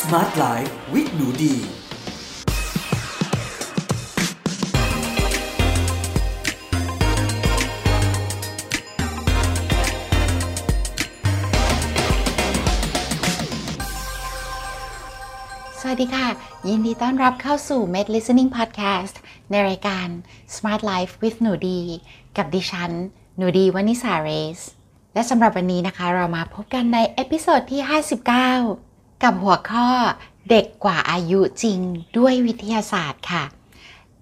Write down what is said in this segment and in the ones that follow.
Smart Life with หนูดี สวัสดีค่ะ ยินดีต้อนรับเข้าสู่ Med Listening Podcast ในรายการ Smart Life with หนูดี กับดิฉัน หนูดีวานิสาเรส และสำหรับวันนี้นะคะ เรามาพบกันใน episode ที่ 59 กับหัวข้อเด็กกว่าอายุจริงด้วยวิทยาศาสตร์ค่ะ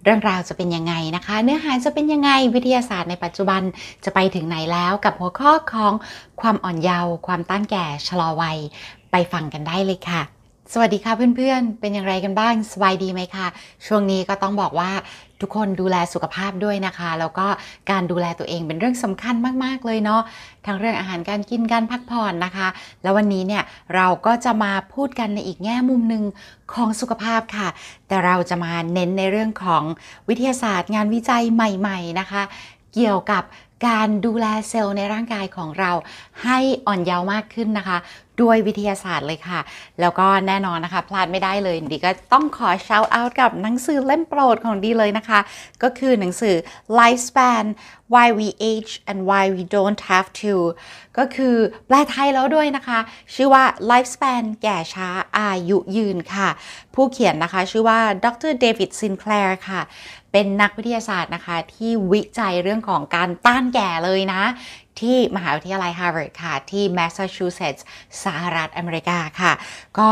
เรื่องราวจะเป็นยังไงนะคะ เนื้อหาจะเป็นยังไงวิทยาศาสตร์ในปัจจุบันจะไปถึงไหนแล้วกับหัวข้อของความอ่อนเยาว์ความต้านแก่ชะลอวัยไปฟังกันได้เลยค่ะ สวัสดีค่ะเพื่อนๆ เป็นอย่างไรกันบ้างสบายดีไหมคะ ช่วงนี้ก็ต้องบอกว่าทุกคนดูแลสุขภาพด้วยนะคะ แล้วก็การดูแลตัวเองเป็นเรื่องสำคัญมากๆเลยเนาะทั้งเรื่องอาหารการกินการพักผ่อนนะคะ แล้ววันนี้เนี่ยเราก็จะมาพูดกันในอีกแง่มุมหนึ่งของสุขภาพค่ะ แต่เราจะมาเน้นในเรื่องของวิทยาศาสตร์ งานวิจัยใหม่ ๆนะคะ เกี่ยวกับ การดูแลเซลล์ในร่างกายของเราให้อ่อนเยาว์มากขึ้นนะคะ ด้วยวิทยาศาสตร์เลยค่ะ แล้วก็แน่นอนนะคะ พลาดไม่ได้เลยดีก็ต้องขอ shout out กับหนังสือเล่มโปรดของดีเลยนะคะ ก็คือหนังสือ lifespan why we age and why we don't have to ก็คือแปลไทยแล้วด้วยนะคะ ชื่อว่า lifespan แก่ช้าอายุยืนค่ะ ผู้เขียนนะคะชื่อว่าดรเดวิดซินแคลร์ค่ะ เป็นนักวิทยาศาสตร์นะคะที่วิจัยเรื่องของการต้านแก่เลยนะ ที่มหาวิทยาลัยฮาร์วาร์ดค่ะ ที่แมสซาชูเซตส์สหรัฐอเมริกาค่ะ ก็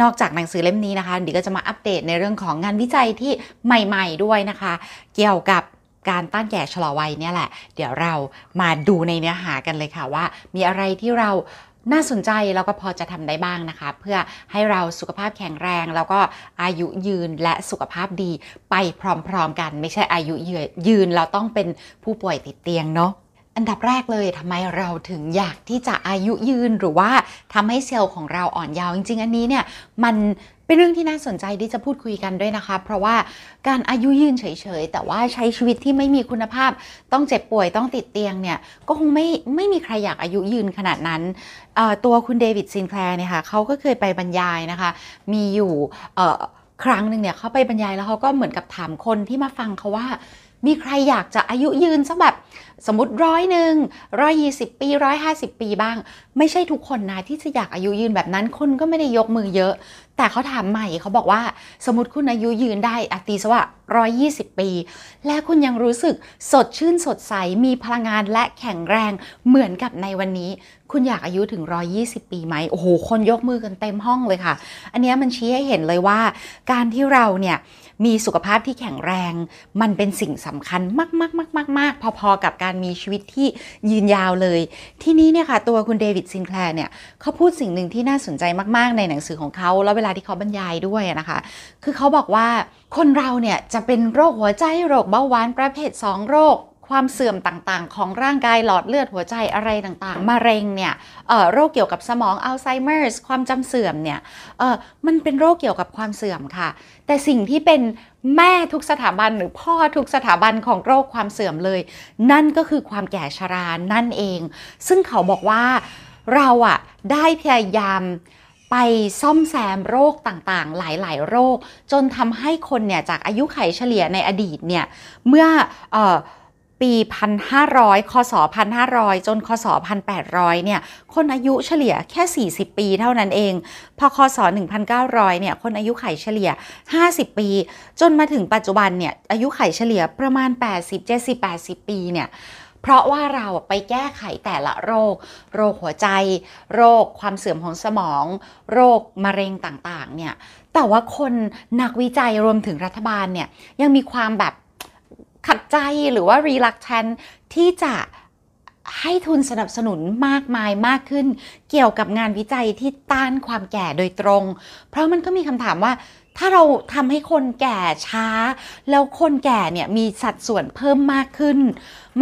นอกจากหนังสือเล่มนี้นะคะดิก็จะมาอัปเดตในเรื่องของงานวิจัยที่ใหม่ ๆ ด้วยนะคะ เกี่ยวกับการต้านแก่ชะลอวัยเนี่ยแหละ เดี๋ยวเรามาดูในเนื้อหากันเลยค่ะว่า มีอะไรที่เรา น่าสนใจแล้วก็พอจะทำได้บ้างนะคะ เพื่อให้เราสุขภาพแข็งแรง แล้วก็อายุยืนและสุขภาพดีไปพร้อมๆกัน ไม่ใช่อายุยืนเราต้องเป็นผู้ป่วยติดเตียงเนาะ อันดับแรกเลยทำไมเราถึงอยากที่จะอายุยืนหรือว่าทำให้เซลล์ของเราอ่อนเยาว์จริง ๆ อันนี้เนี่ยมันเป็นเรื่องที่น่าสนใจที่จะพูดคุยกันด้วยนะคะ เพราะว่าการอายุยืนเฉยๆ แต่ว่าใช้ชีวิตที่ไม่มีคุณภาพ ต้องเจ็บป่วยต้องติดเตียงเนี่ย ก็คงไม่ไม่มีใครอยากอายุยืนขนาดนั้น ตัวคุณเดวิดซินแคลร์เนี่ยค่ะเขาก็เคยไปบรรยายนะคะ มีอยู่ครั้งหนึ่งเนี่ยเขาไปบรรยายแล้วเขาก็เหมือนกับถามคนที่มาฟังเขาว่า มีใครอยากจะอายุยืนสักแบบสมมติร้อยหนึ่งร้อยยี่สิบปีร้อยห้าสิบปีบ้าง ไม่ใช่ทุกคนนะที่จะอยากอายุยืนแบบนั้นคนก็ไม่ได้ยกมือเยอะ แต่เขาถามใหม่เขาบอกว่า สมมติคุณอายุยืนได้อตีซะว่าร้อยยี่สิบปี และคุณยังรู้สึกสดชื่นสดใสมีพลังงานและแข็งแรงเหมือนกับในวันนี้ คุณอยากอายุถึง120ปีไหมโอ้โหคนยกมือกันเต็มห้องเลยค่ะ อันนี้มันชี้ให้เห็นเลยว่า การที่เราเนี่ย มีสุขภาพที่แข็งแรง มันเป็นสิ่งสำคัญมาก ๆ ๆ ๆ พอ ๆ กับการมีชีวิตที่ยืนยาวเลย ที่นี้เนี่ยค่ะตัวคุณเดวิดซินแคลร์เนี่ยเขาพูดสิ่งหนึ่งที่น่าสนใจมาก ๆ ในหนังสือของเขาแล้วเวลาที่เขาบรรยายด้วยนะคะ คือเขาบอกว่าคนเราเนี่ยจะเป็นโรคหัวใจโรคเบาหวานประเภท 2 โรค ความเสื่อมต่างๆ ของร่างกายหลอดเลือดหัวใจอะไรต่างๆมะเร็งเนี่ยโรคเกี่ยวกับสมองอัลไซเมอร์สความจำเสื่อมเนี่ยมันเป็นโรคเกี่ยวกับความเสื่อมค่ะ แต่สิ่งที่เป็นแม่ทุกสถาบันหรือพ่อทุกสถาบันของโรคความเสื่อมเลย นั่นก็คือความแก่ชรานั่นเอง ซึ่งเขาบอกว่าเราอะได้พยายามไปซ่อมแซมโรคต่างๆ หลายๆ โรค จนทำให้คนเนี่ยจากอายุไขเฉลี่ยในอดีตเนี่ยเมื่ออ ปี 1,500 คศ 1,500 จน คศ 1,800 เนี่ย คนอายุเฉลี่ยแค่ 40 ปีเท่านั้นเอง พอ คศ 1,900 เนี่ย คนอายุไขเฉลี่ย 50 ปี จนมาถึงปัจจุบัน เนี่ย อายุไขเฉลี่ยประมาณ 80 70 80 ปี เนี่ยเพราะว่าเราไปแก้ไขแต่ละโรค โรคหัวใจ โรคความเสื่อมของสมอง โรคมะเร็งต่างๆ เนี่ย แต่ว่าคนนักวิจัยรวมถึงรัฐบาลเนี่ยยังมีความแบบ ขัดใจหรือว่า reluctant ที่จะให้ทุนสนับสนุนมากมายมากขึ้น เกี่ยวกับงานวิจัยที่ต้านความแก่โดยตรง เพราะมันก็มีคำถามว่า ถ้าเราทำให้คนแก่ช้า แล้วคนแก่เนี่ยมีสัดส่วนเพิ่มมากขึ้น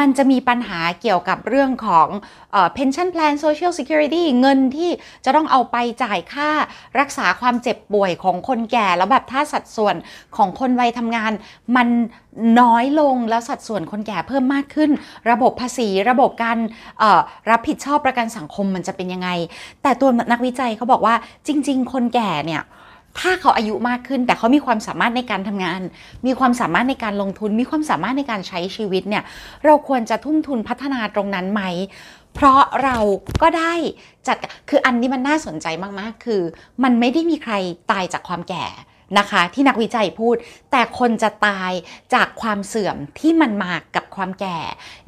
มันจะมีปัญหาเกี่ยวกับเรื่องของเอ่อ pension plan social security เงินที่จะต้องเอาไปจ่ายค่ารักษาความเจ็บป่วยของคนแก่ แล้วแบบถ้าสัดส่วนของคนวัยทำงาน มันน้อยลงแล้วสัดส่วนคนแก่เพิ่มมากขึ้น ระบบภาษีระบบการรับผิดชอบประกันสังคมมันจะเป็นยังไง แต่ตัวนักวิจัยเขาบอกว่าจริง ๆ คนแก่เนี่ย ถ้าเขาอายุมากขึ้น แต่เขามีความสามารถในการทำงาน มีความสามารถในการลงทุน มีความสามารถในการใช้ชีวิตเนี่ยเราควรจะทุ่มทุนพัฒนาตรงนั้นไหม เพราะเราก็ได้จัดคืออันนี้มันน่าสนใจมากๆ คือ มันไม่ได้มีใครตายจากความแก่ นะคะ ที่นักวิจัยพูด แต่คนจะตายจากความเสื่อมที่มันมากับความแก่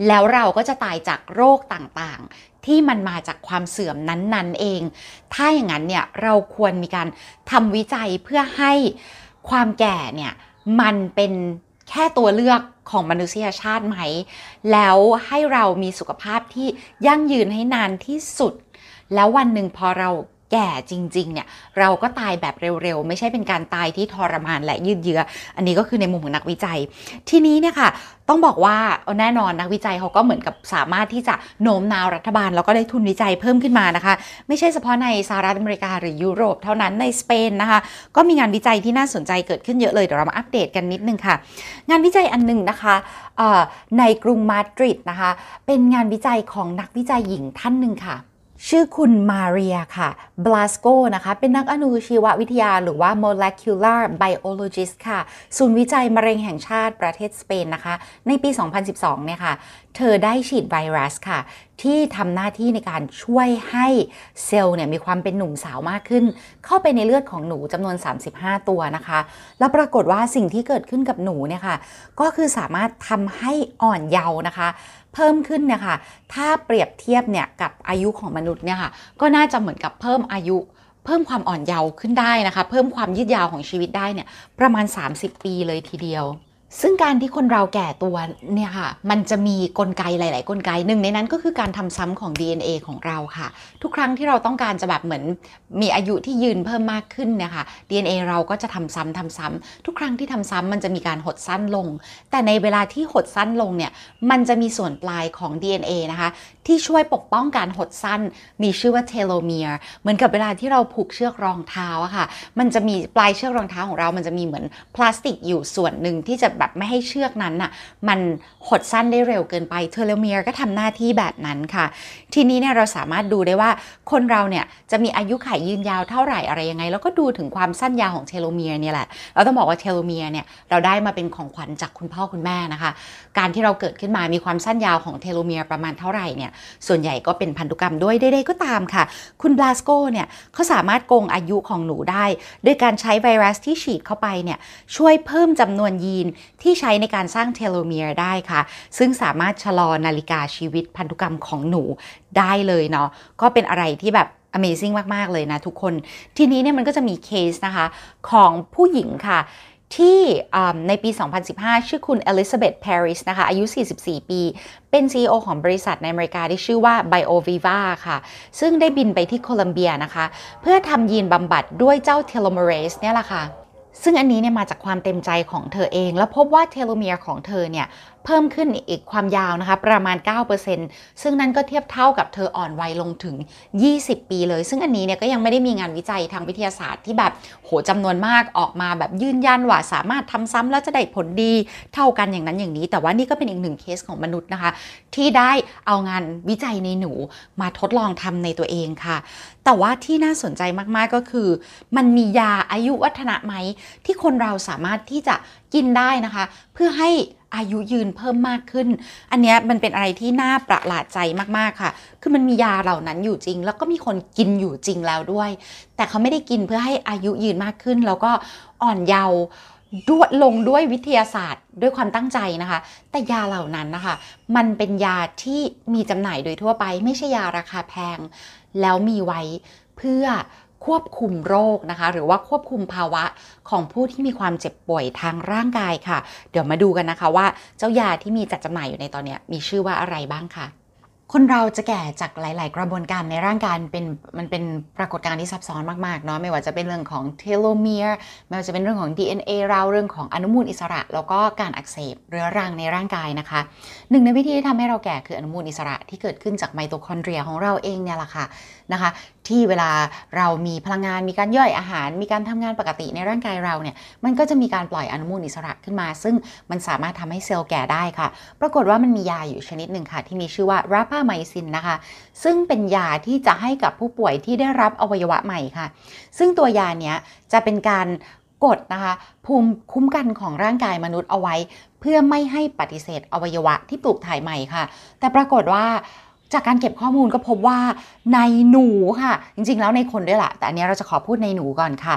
แล้วเราก็จะตายจากโรคต่างๆ ที่มันมาจากความเสื่อมนั้นๆเอง ถ้าอย่างนั้นเนี่ยเราควรมีการทำวิจัยเพื่อให้ความแก่เนี่ยมันเป็นแค่ตัวเลือกของมนุษยชาติไหม แล้วให้เรามีสุขภาพที่ยั่งยืนให้นานที่สุด แล้ววันหนึ่งพอเรา แก่จริง ๆ เนี่ยเราก็ตายแบบเร็ว ๆ ไม่ใช่เป็นการตายที่ทรมานและยืดเยื้อ อันนี้ก็คือในมุมของนักวิจัย ทีนี้เนี่ยค่ะ ต้องบอกว่าแน่นอนนักวิจัยเขาก็เหมือนกับสามารถที่จะโน้มน้าวรัฐบาล แล้วก็ได้ทุนวิจัยเพิ่มขึ้นมานะคะ ไม่ใช่เฉพาะในสหรัฐอเมริกาหรือยุโรปเท่านั้นในสเปนนะคะ ก็มีงานวิจัยที่น่าสนใจเกิดขึ้นเยอะเลยเดี๋ยวเรามาอัปเดตกันนิดนึงค่ะ งานวิจัยอันหนึ่งนะคะในกรุงมาดริดนะคะ เป็นงานวิจัยของนักวิจัยหญิงท่านหนึ่งค่ะ ชื่อคุณมาเรียค่ะบลาสโกนะคะ เป็นนักอนุชีววิทยาหรือว่า molecular biologist ค่ะ ศูนย์วิจัยมะเร็งแห่งชาติประเทศสเปนนะคะ ในปี 2012 เนี่ยค่ะ เธอได้ฉีดไวรัสค่ะ ที่ทำหน้าที่ในการช่วยให้เซลล์เนี่ยมีความเป็นหนุ่มสาวมากขึ้น เข้าไปในเลือดของหนูจำนวน 35 ตัวนะคะ แล้วปรากฏว่าสิ่งที่เกิดขึ้นกับหนูเนี่ยค่ะก็คือสามารถทำให้อ่อนเยาว์นะคะ เพิ่มขึ้นเนี่ยค่ะถ้าเปรียบเทียบเนี่ยกับอายุของมนุษย์เนี่ยค่ะก็น่าจะเหมือนกับเพิ่มอายุเพิ่มความอ่อนเยาว์ขึ้นได้นะคะ เพิ่มความยืดยาวของชีวิตได้เนี่ยประมาณ 30 ปีเลยทีเดียว ซึ่งการที่คนเราแก่ตัวเนี่ยค่ะ มันจะมีกลไกหลาย ๆ กลไกหนึ่งในนั้นก็คือการทำซ้ำของ DNA ของเราค่ะ ทุกครั้งที่เราต้องการจะแบบเหมือนมีอายุที่ยืนเพิ่มมากขึ้นเนี่ยค่ะ DNA เราก็จะทำซ้ำทำซ้ำทุกครั้งที่ทำซ้ำมันจะมีการหดสั้นลง แต่ในเวลาที่หดสั้นลงเนี่ย มันจะมีส่วนปลายของ DNA นะคะ ที่ช่วยปกป้องการหดสั้น มีชื่อว่าเทโลเมียร์ เหมือนกับเวลาที่เราผูกเชือกรองเท้าอะค่ะ มันจะมีปลายเชือกรองเท้าของเรา มันจะมีเหมือนพลาสติกอยู่ส่วนหนึ่งที่จะแบบไม่ให้เชือกนั้นน่ะมันหดสั้นได้เร็วเกินไปเทโลเมียร์ก็ทำหน้าที่แบบนั้นค่ะ ทีนี้เนี่ยเราสามารถดูได้ว่าคนเราเนี่ยจะมีอายุขัยยืนยาวเท่าไหร่อะไรยังไง แล้วก็ดูถึงความสั้นยาวของเทโลเมียร์เนี่ยแหละ เราต้องบอกว่าเทโลเมียร์เนี่ยเราได้มาเป็นของขวัญจากคุณพ่อคุณแม่นะคะ การที่เราเกิดขึ้นมามีความสั้นยาวของเทโลเมียร์ประมาณเท่าไหร่เนี่ยส่วนใหญ่ก็เป็นพันธุกรรมด้วยใดๆก็ตามค่ะ คุณบลาสโกเนี่ยเขาสามารถโกงอายุของหนูได้ ด้วยการใช้ไวรัสที่ฉีดเข้าไปเนี่ยช่วยเพิ่มจำนวนยีนที่ใช้ในการสร้างเทโลเมียร์ได้ค่ะ ซึ่งสามารถชะลอนาฬิกาชีวิตพันธุกรรมของหนูได้เลยเนาะก็เป็นอะไรที่แบบ Amazing มาก ๆ เลยนะทุกคน ทีนี้เนี่ยมันก็จะมีเคสนะคะ ของผู้หญิงค่ะที่ในปี 2015 ชื่อคุณอลิซาเบธปาริสนะคะ อายุ 44 ปี เป็น CEO ของบริษัทในอเมริกาที่ชื่อว่า BioViva ค่ะ ซึ่งได้บินไปที่โคลัมเบียนะคะ เพื่อทำยีนบำบัดด้วยเจ้าเทโลเมเรสเนี่ยแหละค่ะ ซึ่งอันนี้เนี่ยมาจากความเต็มใจของเธอเอง แล้วพบว่าเทโลเมียร์ของเธอเนี่ย เพิ่มขึ้นอีกความยาวนะคะประมาณ 9%ซึ่งนั่นก็เทียบเท่ากับเธออ่อนวัยลงถึง 20 ปีเลย ซึ่งอันนี้เนี่ยก็ยังไม่ได้มีงานวิจัยทางวิทยาศาสตร์ที่แบบโหจำนวนมากออกมาแบบยืนยันว่าสามารถทำซ้ำแล้วจะได้ผลดีเท่ากันอย่างนั้นอย่างนี้ แต่ว่านี่ก็เป็นอีกหนึ่งเคสของมนุษย์นะคะ ที่ได้เอางานวิจัยในหนูมาทดลองทำในตัวเองค่ะ แต่ว่าที่น่าสนใจมากๆก็คือ มันมียาอายุวัฒนะไหมที่คนเราสามารถที่จะกินได้นะคะ เพื่อให้ อายุยืนเพิ่มมากขึ้น อันนี้มันเป็นอะไรที่น่าประหลาดใจมากๆค่ะ คือมันมียาเหล่านั้นอยู่จริง แล้วก็มีคนกินอยู่จริงแล้วด้วย แต่เขาไม่ได้กินเพื่อให้อายุยืนมากขึ้น แล้วก็อ่อนเยาว์ด้วยลงด้วยวิทยาศาสตร์ด้วยความตั้งใจนะคะ แต่ยาเหล่านั้นนะคะ มันเป็นยาที่มีจำหน่ายโดยทั่วไป ไม่ใช่ยาราคาแพง แล้วมีไว้เพื่อ ควบคุมโรคนะคะ หรือว่าควบคุมภาวะของผู้ที่มีความเจ็บป่วยทางร่างกายค่ะ เดี๋ยวมาดูกันนะคะว่าเจ้ายาที่มีจัดจำหน่ายอยู่ในตอนนี้มีชื่อว่าอะไรบ้างค่ะคนเราจะแก่จากหลาย ๆ กระบวนการในร่างกายเป็นมันเป็นปรากฏการณ์ที่ซับซ้อนมาก ๆ เนาะไม่ว่าจะเป็นเรื่องของเทโลเมียร์ไม่ว่าจะเป็นเรื่องของ DNA เราเรื่องของอนุมูลอิสระ แล้วก็การอักเสบเรื้อรังในร่างกายนะคะหนึ่งในวิธีที่ทำให้เราแก่คืออนุมูลอิสระที่เกิดขึ้นจากไมโตคอนเดรียของเราเองเนี่ยแหละค่ะนะคะ ที่เวลาเรามีพลังงานมีการย่อยอาหาร มีการทำงานปกติในร่างกายเราเนี่ยมันก็จะมีการปล่อยอนุมูลอิสระขึ้นมา ซึ่งมันสามารถทำให้เซลล์แก่ได้ค่ะ ปรากฏว่ามันมียาอยู่ชนิดหนึ่งค่ะ ที่มีชื่อว่าราปาไมซินนะคะ ซึ่งเป็นยาที่จะให้กับผู้ป่วยที่ได้รับอวัยวะใหม่ค่ะ ซึ่งตัวยาเนี้ยจะเป็นการกดนะคะภูมิคุ้มกันของร่างกายมนุษย์เอาไว้ เพื่อไม่ให้ปฏิเสธอวัยวะที่ปลูกถ่ายใหม่ค่ะ แต่ปรากฏว่า จากการเก็บข้อมูลก็พบว่าในหนูค่ะ จริงๆ แล้วในคนด้วยแหละแต่อันนี้เราจะขอพูดในหนูก่อนค่ะ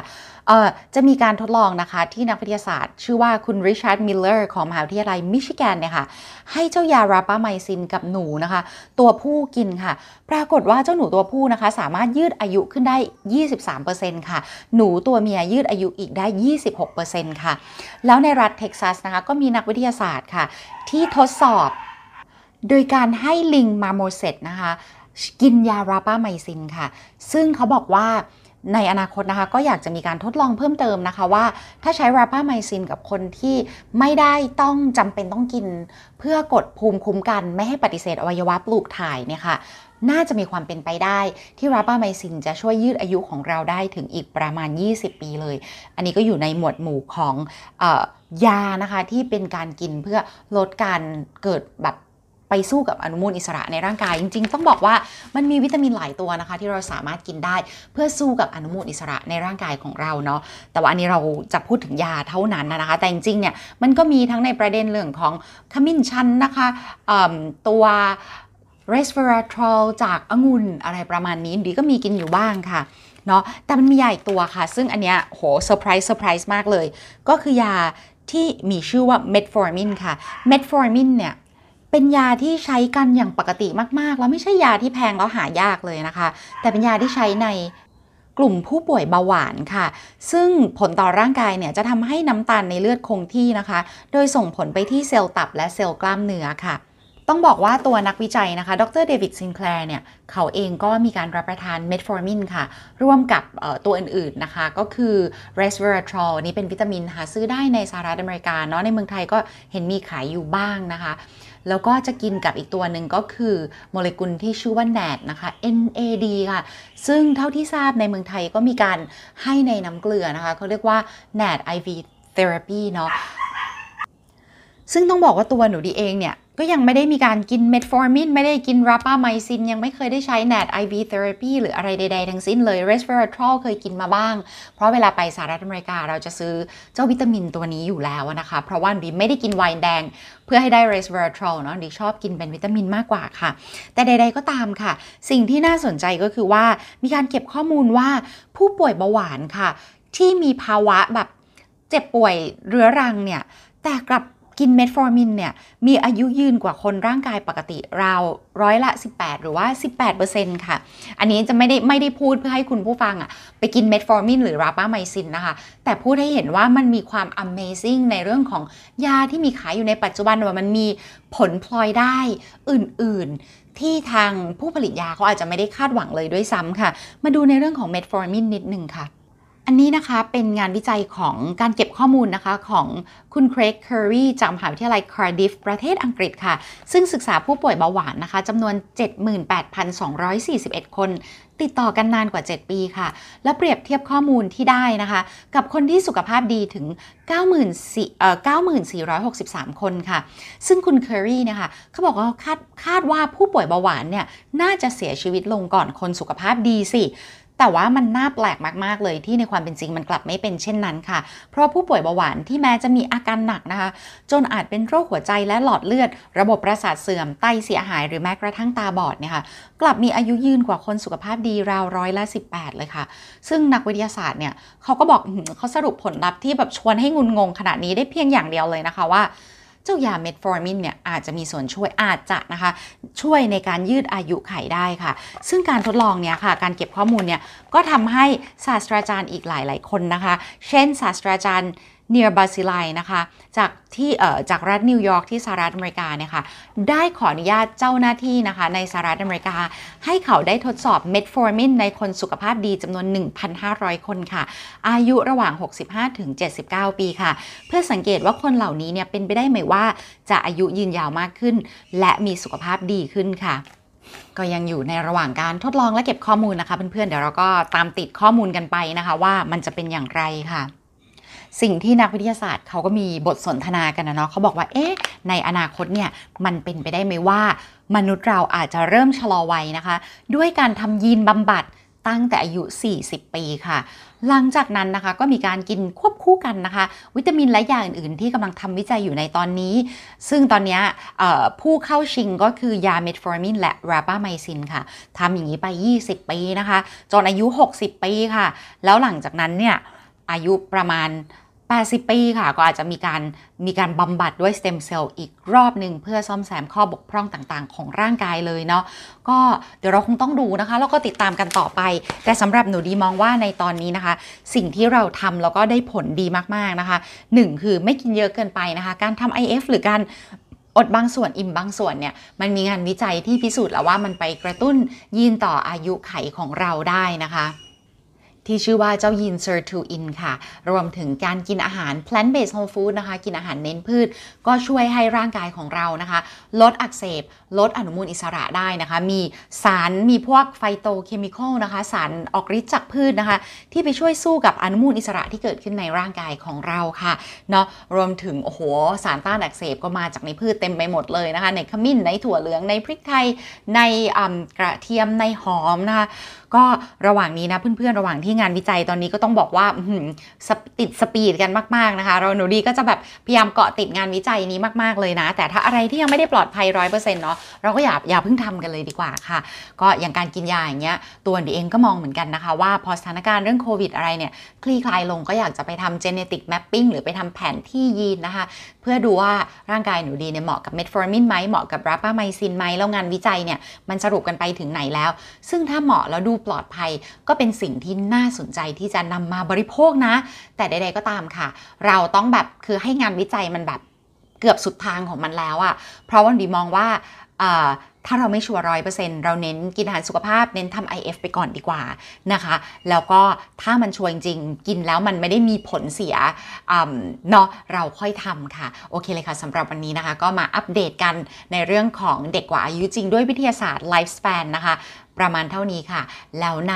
จะมีการทดลองนะคะที่นักวิทยาศาสตร์ ชื่อว่าคุณริชาร์ดมิลเลอร์ของมหาวิทยาลัยมิชิแกนเนี่ยค่ะ ให้เจ้ายาราปาไมซินกับหนูนะคะ ตัวผู้กินค่ะ ปรากฏว่าเจ้าหนูตัวผู้นะคะ สามารถยืดอายุขึ้นได้ 23%ค่ะ หนูตัวเมียยืดอายุอีกได้ 26%ค่ะ แล้วในรัฐเท็กซัสนะคะก็มีนักวิทยาศาสตร์ค่ะ ที่ทดสอบ โดยการให้ลิงมาโมเซตนะคะกินยาราปาไมซินค่ะ ซึ่งเขาบอกว่าในอนาคตนะคะ ก็อยากจะมีการทดลองเพิ่มเติมนะคะว่า ถ้าใช้ราปาไมซินกับคนที่ไม่ได้ต้องจำเป็นต้องกิน เพื่อกดภูมิคุ้มกัน ไม่ให้ปฏิเสธอวัยวะปลูกถ่ายเนี่ยค่ะน่าจะมีความเป็นไปได้ที่ราปาไมซินจะช่วยยืดอายุของเราได้ถึงอีกประมาณ 20 ปีเลย อันนี้ก็อยู่ในหมวดหมู่ของออยานะคะที่เป็นการกินเพื่อลดการเกิดแบบ ไปสู้กับอนุมูลอิสระในร่างกาย จริง ๆ ต้องบอกว่ามันมีวิตามินหลายตัวนะคะ ที่เราสามารถกินได้เพื่อสู้กับอนุมูลอิสระในร่างกายของเราเนาะแต่ว่าอันนี้เราจะพูดถึงยาเท่านั้นนะคะ แต่จริงๆเนี่ยมันก็มีทั้งในประเด็นเรื่องของขมิ้นชันนะคะตัว resveratrol จากองุ่นอะไรประมาณนี้ดีก็มีกินอยู่บ้างค่ะเนาะแต่มันมียาอีกตัวค่ะ ซึ่งอันเนี้ยโหเซอร์ไพรส์เซอร์ไพรส์มากเลย ก็คือยาที่มีชื่อว่าเมทฟอร์มินค่ะเมทฟอร์มินเนี่ย เป็นยาที่ใช้กันอย่างปกติมาก ๆ แล้วไม่ใช่ยาที่แพงแล้วหายากเลยนะคะ แต่เป็นยาที่ใช้ในกลุ่มผู้ป่วยเบาหวานค่ะ ซึ่งผลต่อร่างกายเนี่ยจะทำให้น้ำตาลในเลือดคงที่นะคะ โดยส่งผลไปที่เซลล์ตับและเซลล์กล้ามเนื้อค่ะ ต้องบอกว่าตัวนักวิจัยนะคะ ดรเดวิดซินแคลร์เนี่ย เขาเองก็มีการรับประทานเมทฟอร์มินค่ะ ร่วมกับตัวอื่นๆนะคะ ก็คือ resveratrol นี่เป็นวิตามินหาซื้อได้ในสหรัฐอเมริกาเนาะ ในเมืองไทยก็เห็นมีขายอยู่บ้างนะคะ แล้วก็จะกินกับอีกตัวหนึ่งก็คือโมเลกุลที่ชื่อว่า NAD นะคะ NAD ค่ะ ซึ่งเท่าที่ทราบในเมืองไทยก็มีการให้ในน้ำเกลือนะคะเขาเรียกว่า NAD IV therapy เนาะ ซึ่งต้องบอกว่าตัวหนูดีเองเนี่ย ก็ยังไม่ได้มีการกินเมทฟอร์มินไม่ได้กินราปาไมซิน ยังไม่เคยได้ใช้ NAD IV therapy หรืออะไรใด ๆ ทั้งสิ้นเลย resveratrol เคยกินมาบ้าง เพราะเวลาไปสหรัฐอเมริกาเราจะซื้อเจ้าวิตามินตัวนี้อยู่แล้วนะคะ เพราะว่าดีไม่ได้กินไวน์แดง เพื่อให้ได้ resveratrol เนาะดีชอบกินเป็นวิตามินมากกว่าค่ะ แต่ใด ๆ ก็ตามค่ะ สิ่งที่น่าสนใจก็คือว่ามีการเก็บข้อมูลว่าผู้ป่วยเบาหวานค่ะ ที่มีภาวะแบบเจ็บป่วยเรื้อรังเนี่ยแต่กลับ กินเมทฟอร์มินเนี่ยมีอายุยืนกว่าคนร่างกายปกติราวร้อยละ 18 หรือว่า 18%ค่ะ อันนี้จะไม่ได้ไม่ได้พูดเพื่อให้คุณผู้ฟังอะไปกินเมทฟอร์มินหรือราปาไมซินนะคะ แต่พูดให้เห็นว่ามันมีความ Amazing ในเรื่องของยาที่มีขายอยู่ในปัจจุบันว่ามันมีผลพลอยได้อื่นๆ ที่ทางผู้ผลิตยาเขาอาจจะไม่ได้คาดหวังเลยด้วยซ้ำค่ะ มาดูในเรื่องของเมทฟอร์มินนิดนึงค่ะ อันนี้นะคะเป็นงานวิจัยของการเก็บข้อมูลนะคะของคุณเครกเคอรีจากมหาวิทยาลัยคาร์ดิฟประเทศอังกฤษค่ะ ซึ่งศึกษาผู้ป่วยเบาหวานนะคะจำนวน 78,241 คน ติดต่อกันนานกว่า 7 ปีค่ะ และเปรียบเทียบข้อมูลที่ได้นะคะ กับคนที่สุขภาพดีถึง 94,63 คนค่ะ ซึ่งคุณเคอรี่เนี่ยค่ะเขาบอกว่าคาดคาดว่าผู้ป่วยเบาหวานเนี่ยน่าจะเสียชีวิตลงก่อนคนสุขภาพดีสิ แต่ว่ามันน่าแปลกมากๆเลยที่ในความเป็นจริงมันกลับไม่เป็นเช่นนั้นค่ะ เพราะผู้ป่วยเบาหวานที่แม้จะมีอาการหนักนะคะ จนอาจเป็นโรคหัวใจและหลอดเลือด ระบบประสาทเสื่อมไตเสียหายหรือแม้กระทั่งตาบอดเนี่ยค่ะกลับมีอายุยืนกว่าคนสุขภาพดีราวร้อยละ 18 เลยค่ะ ซึ่งนักวิทยาศาสตร์เนี่ยเขาก็บอกเขาสรุปผลลัพธ์ที่แบบชวนให้งุนงงขนาดนี้ได้เพียงอย่างเดียวเลยนะคะว่า เจ้ายาเมทฟอร์มินเนี่ยอาจจะมีส่วนช่วยอาจจะนะคะช่วยในการยืดอายุขัยได้ค่ะ ซึ่งการทดลองเนี่ยค่ะการเก็บข้อมูลเนี่ยก็ทำให้ศาสตราจารย์อีกหลาย ๆ คนนะคะ เช่นศาสตราจารย์ เนียร์บาซิไลนะคะจากที่จากรัฐนิวยอร์กที่สหรัฐอเมริกาเนี่ยค่ะได้ขออนุญาตเจ้าหน้าที่นะคะในสหรัฐอเมริกา ให้เขาได้ทดสอบเมทฟอร์มินในคนสุขภาพดีจำนวน 1,500 คนค่ะ อายุระหว่าง 65 ถึง 79 ปีค่ะ เพื่อสังเกตว่าคนเหล่านี้เนี่ยเป็นไปได้ไหมว่าจะอายุยืนยาวมากขึ้น และมีสุขภาพดีขึ้นค่ะก็ยังอยู่ในระหว่างการทดลองและเก็บข้อมูลนะคะเพื่อนๆเดี๋ยวเราก็ตามติดข้อมูลกันไปนะคะ ว่ามันจะเป็นอย่างไรค่ะ สิ่งที่นักวิทยาศาสตร์เขาก็มีบทสนทนากันนะเนาะเขาบอกว่าเอ๊ะในอนาคตเนี่ยมันเป็นไปได้ไหมว่า มนุษย์เราอาจจะเริ่มชะลอวัยนะคะ ด้วยการทำยีนบำบัดตั้งแต่อายุ 40 ปีค่ะ หลังจากนั้นนะคะก็มีการกินควบคู่กันนะคะ วิตามินและยาอื่น ๆ ที่กำลังทำวิจัยอยู่ในตอนนี้ ซึ่งตอนนี้ผู้เข้าชิงก็คือยาเมทฟอร์มินและราบาไมซินค่ะทำอย่างนี้ไป 20 ปีนะคะ จนอายุ 60 ปีค่ะ แล้วหลังจากนั้นเนี่ย อายุประมาณ 80 ปีค่ะ ก็อาจจะมีการมีการบำบัดด้วยสเต็มเซลล์อีกรอบหนึ่งเพื่อซ่อมแซมข้อบกพร่องต่างๆ ของร่างกายเลยเนาะก็เดี๋ยวเราคงต้องดูนะคะ แล้วก็ติดตามกันต่อไป แต่สำหรับหนูดีมองว่าในตอนนี้นะคะ สิ่งที่เราทำแล้วก็ได้ผลดีมากๆนะคะ 1 คือไม่กินเยอะเกินไปนะคะ การทำ IF หรือการอดบางส่วนอิ่มบางส่วนเนี่ยมันมีงานวิจัยที่พิสูจน์แล้วว่ามันไปกระตุ้นยีนต่ออายุไขของเราได้นะคะ ที่ชื่อว่าเจ้ายีน sirtuin ค่ะ รวมถึงการกินอาหาร plant based whole food นะคะ กินอาหารเน้นพืช ก็ช่วยให้ร่างกายของเรานะคะ ลดอักเสบ ลดอนุมูลอิสระได้นะคะ มีสารมีพวกไฟโตเคมีคอลนะคะ สารออกฤทธิ์จากพืชนะคะ ที่ไปช่วยสู้กับอนุมูลอิสระที่เกิดขึ้นในร่างกายของเราค่ะเนาะรวมถึงโอ้โหสารต้านอักเสบก็มาจากในพืชเต็มไปหมดเลยนะคะ ในขมิ้นในถั่วเหลืองในพริกไทยในกระเทียมในหอมนะคะ ก็ระหว่างนี้นะเพื่อนๆระหว่างที่งานวิจัยตอนนี้ก็ต้องบอกว่าติดสปีดกันมากๆนะคะ เราหนูดีก็จะแบบพยายามเกาะติดงานวิจัยนี้มากๆเลยนะ แต่ถ้าอะไรที่ยังไม่ได้ปลอดภัยร้อยเปอร์เซ็นต์เนาะเราก็อย่าอย่าเพิ่งทำกันเลยดีกว่าค่ะ ก็อย่างการกินยาอย่างเงี้ยตัวดีเองก็มองเหมือนกันนะคะ ว่าพอสถานการณ์เรื่องโควิดอะไรเนี่ยคลี่คลายลงก็อยากจะไปทำ genetic mapping หรือไปทำแผนที่ยีนนะคะเพื่อดูว่าร่างกายหนูดีเนี่ยเหมาะกับเมทฟอร์มินไหมเหมาะกับราปาไมซินไหมแล้วงานวิจัยเนี่ยมันสรุปกันไปถึงไหนแล้ว ซึ่งถ้าเหมาะแล้วดูปลอดภัย ก็เป็นสิ่งที่น่าสนใจที่จะนำมาบริโภคนะ แต่ใดๆก็ตามค่ะ เราต้องแบบคือให้งานวิจัยมันแบบเกือบสุดทางของมันแล้วอะเพราะวันดีมองว่า ถ้าเราไม่ชัวร์ร้อยเปอร์เซ็นต์เราเน้นกินอาหารสุขภาพเน้นทำ IF ไปก่อนดีกว่านะคะ แล้วก็ถ้ามันชัวร์จริง กินแล้วมันไม่ได้มีผลเสียเนาะเราค่อยทำค่ะ โอเคเลยค่ะสำหรับวันนี้นะคะ ก็มาอัปเดตกันในเรื่องของเด็กกว่าอายุจริงด้วยวิทยาศาสตร์ Life Span นะคะประมาณเท่านี้ค่ะ แล้วใน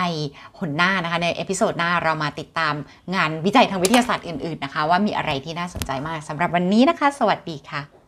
หนหน้านะคะ ใน episode หน้าเรามาติดตามงานวิจัยทางวิทยาศาสตร์อื่นๆนะคะ ว่ามีอะไรที่น่าสนใจมากสำหรับวันนี้นะคะ สวัสดีค่ะ